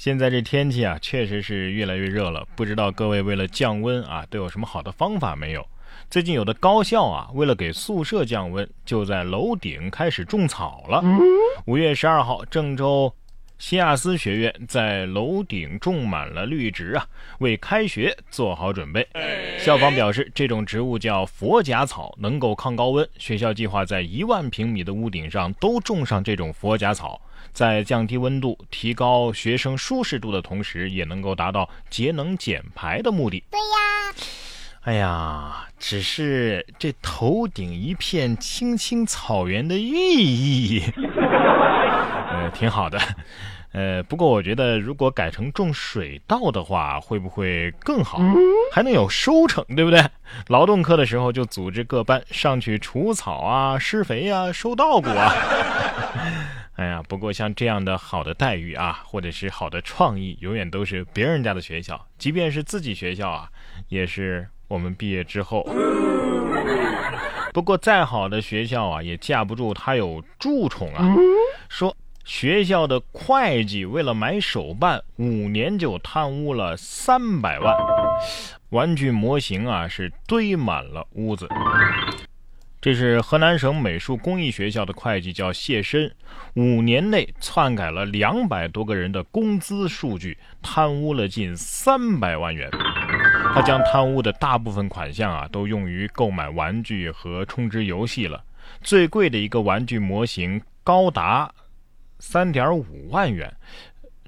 现在这天气啊，确实是越来越热了。不知道各位为了降温啊，都有什么好的方法没有？最近有的高校啊，为了给宿舍降温，就在楼顶开始种草了。五月十二号，郑州西亚斯学院在楼顶种满了绿植啊，为开学做好准备。校方表示，这种植物叫佛甲草，能够抗高温。学校计划在一万平米的屋顶上都种上这种佛甲草。在降低温度、提高学生舒适度的同时，也能够达到节能减排的目的。对呀，哎呀，只是这头顶一片青青草原的寓意，呃，挺好的。呃，不过我觉得如果改成种水稻的话，会不会更好？还能有收成，对不对？劳动课的时候就组织各班上去除草啊、施肥啊、收稻谷啊。哎呀，不过像这样的好的待遇啊，或者是好的创意，永远都是别人家的学校，即便是自己学校啊，也是我们毕业之后。不过再好的学校啊，也架不住它有蛀虫啊。说学校的会计为了买手办，五年就贪污了三百万，玩具模型啊是堆满了屋子。这是河南省美术工艺学校的会计，叫谢申，五年内篡改了两百多个人的工资数据，贪污了近三百万元。他将贪污的大部分款项啊，都用于购买玩具和充值游戏了。最贵的一个玩具模型高达三点五万元，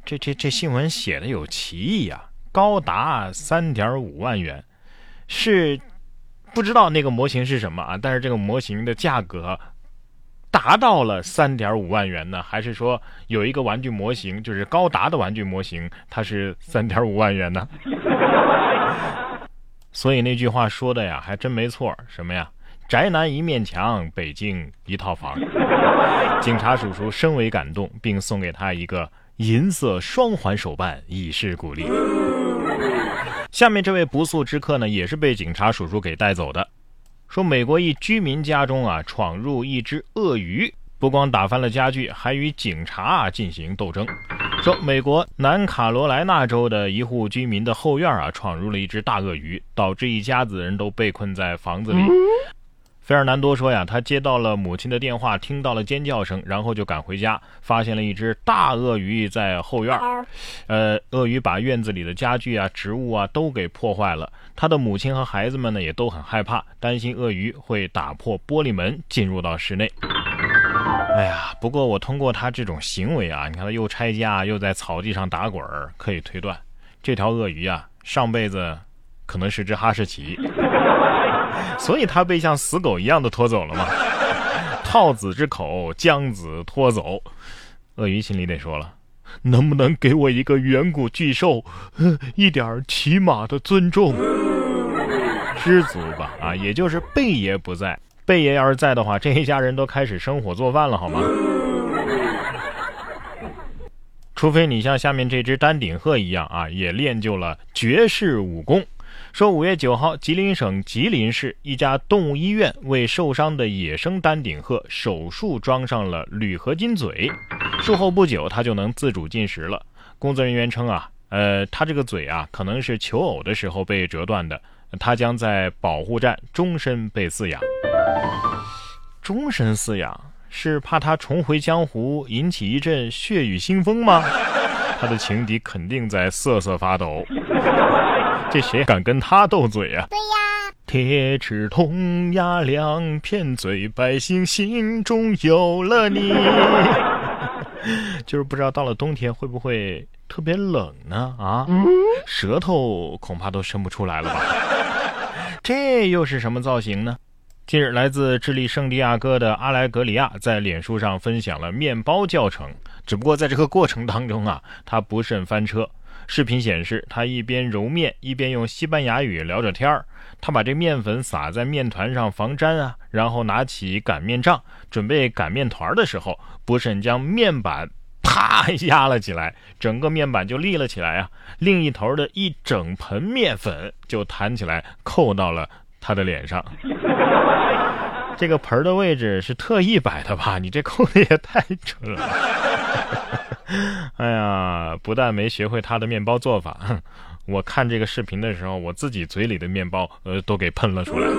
这这这新闻写的有歧义呀！高达三点五万元，是。不知道那个模型是什么啊？但是这个模型的价格达到了三点五万元呢？还是说有一个玩具模型，就是高达的玩具模型，它是三点五万元呢？所以那句话说的呀，还真没错。什么呀？宅男一面墙，北京一套房。警察叔叔深为感动，并送给他一个银色双环手办，以示鼓励。下面这位不速之客呢，也是被警察叔叔给带走的。说美国一居民家中啊，闯入一只鳄鱼，不光打翻了家具，还与警察啊进行斗争。说美国南卡罗来纳州的一户居民的后院啊，闯入了一只大鳄鱼，导致一家子人都被困在房子里。费尔南多说呀，他接到了母亲的电话，听到了尖叫声，然后就赶回家，发现了一只大鳄鱼在后院。呃，鳄鱼把院子里的家具啊、植物啊都给破坏了。他的母亲和孩子们呢也都很害怕，担心鳄鱼会打破玻璃门进入到室内。哎呀，不过我通过他这种行为啊，你看他又拆家又在草地上打滚儿，可以推断，这条鳄鱼啊上辈子可能是只哈士奇。所以他被像死狗一样的拖走了吗？套子之口将子拖走，鳄鱼心里得说了，能不能给我一个远古巨兽，一点起码的尊重？知足吧，啊，也就是贝爷不在，贝爷要是在的话，这一家人都开始生火做饭了，好吗？除非你像下面这只丹顶鹤一样啊，也练就了绝世武功。说五月九号，吉林省吉林市一家动物医院为受伤的野生丹顶鹤手术装上了铝合金嘴，术后不久它就能自主进食了。工作人员称啊，呃，它这个嘴啊可能是求偶的时候被折断的，它将在保护站终身被饲养。终身饲养是怕它重回江湖引起一阵血雨腥风吗？他的情敌肯定在瑟瑟发抖。这谁敢跟他斗嘴呀？对呀，铁齿铜牙两片嘴，百姓心中有了你。就是不知道到了冬天会不会特别冷呢？啊，舌头恐怕都伸不出来了吧？这又是什么造型呢？近日，来自智利圣地亚哥的阿莱格里亚在脸书上分享了面包教程，只不过在这个过程当中啊，他不慎翻车。视频显示，他一边揉面，一边用西班牙语聊着天儿。他把这面粉撒在面团上防粘啊，然后拿起擀面杖准备擀面团的时候，不慎将面板啪压了起来，整个面板就立了起来啊。另一头的一整盆面粉就弹起来扣到了他的脸上。这个盆的位置是特意摆的吧？你这扣的也太准了。哎呀，不但没学会他的面包做法，我看这个视频的时候，我自己嘴里的面包呃都给喷了出来。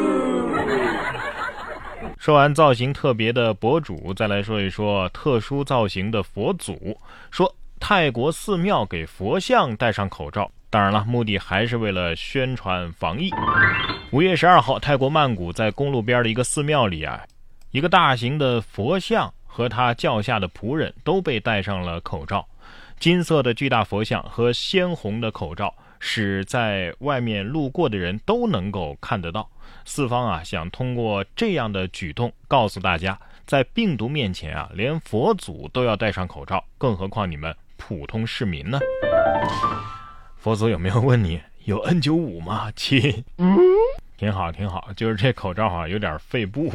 说完造型特别的博主，再来说一说特殊造型的佛祖。说泰国寺庙给佛像戴上口罩，当然了，目的还是为了宣传防疫。五月十二号，泰国曼谷在公路边的一个寺庙里啊，一个大型的佛像和他教下的仆人都被戴上了口罩。金色的巨大佛像和鲜红的口罩，使在外面路过的人都能够看得到。四方啊，想通过这样的举动告诉大家，在病毒面前啊，连佛祖都要戴上口罩，更何况你们普通市民呢？佛祖有没有问你有 N 九五吗？亲，挺好挺好，就是这口罩啊有点肺部。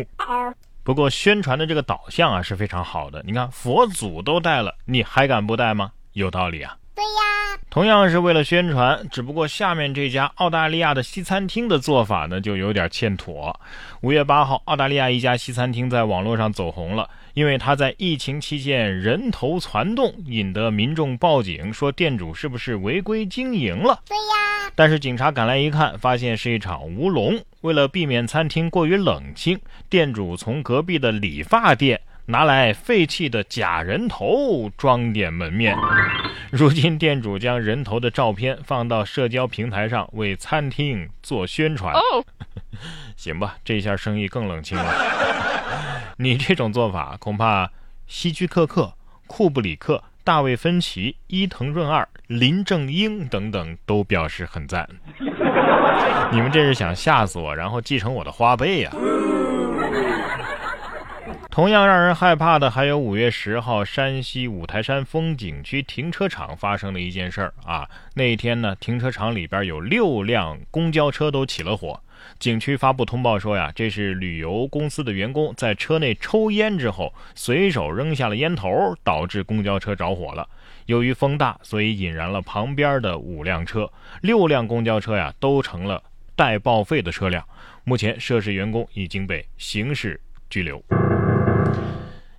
不过宣传的这个导向啊是非常好的。你看佛祖都带了，你还敢不带吗？有道理啊。对呀，同样是为了宣传，只不过下面这家澳大利亚的西餐厅的做法呢，就有点欠妥。五月八号，澳大利亚一家西餐厅在网络上走红了，因为他在疫情期间人头攒动，引得民众报警，说店主是不是违规经营了？对呀，但是警察赶来一看，发现是一场乌龙。为了避免餐厅过于冷清，店主从隔壁的理发店。拿来废弃的假人头装点门面，如今店主将人头的照片放到社交平台上为餐厅做宣传。行吧，这下生意更冷清了。你这种做法，恐怕希区柯克、库布里克、大卫芬奇、伊藤润二、林正英等等都表示很赞。你们这是想吓死我，然后继承我的花呗呀？同样让人害怕的还有五月十号山西五台山风景区停车场发生的一件事儿啊！那一天呢，停车场里边有六辆公交车都起了火。景区发布通报说呀，这是旅游公司的员工在车内抽烟之后，随手扔下了烟头，导致公交车着火了。由于风大，所以引燃了旁边的五辆车，六辆公交车呀都成了待报废的车辆。目前涉事员工已经被刑事拘留。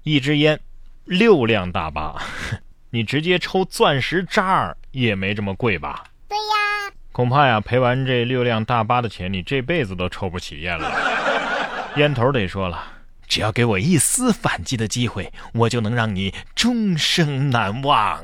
一支烟，六辆大巴，你直接抽钻石渣儿也没这么贵吧？对呀，恐怕呀，赔完这六辆大巴的钱，你这辈子都抽不起烟了。烟头得说了，只要给我一丝反击的机会，我就能让你终生难忘。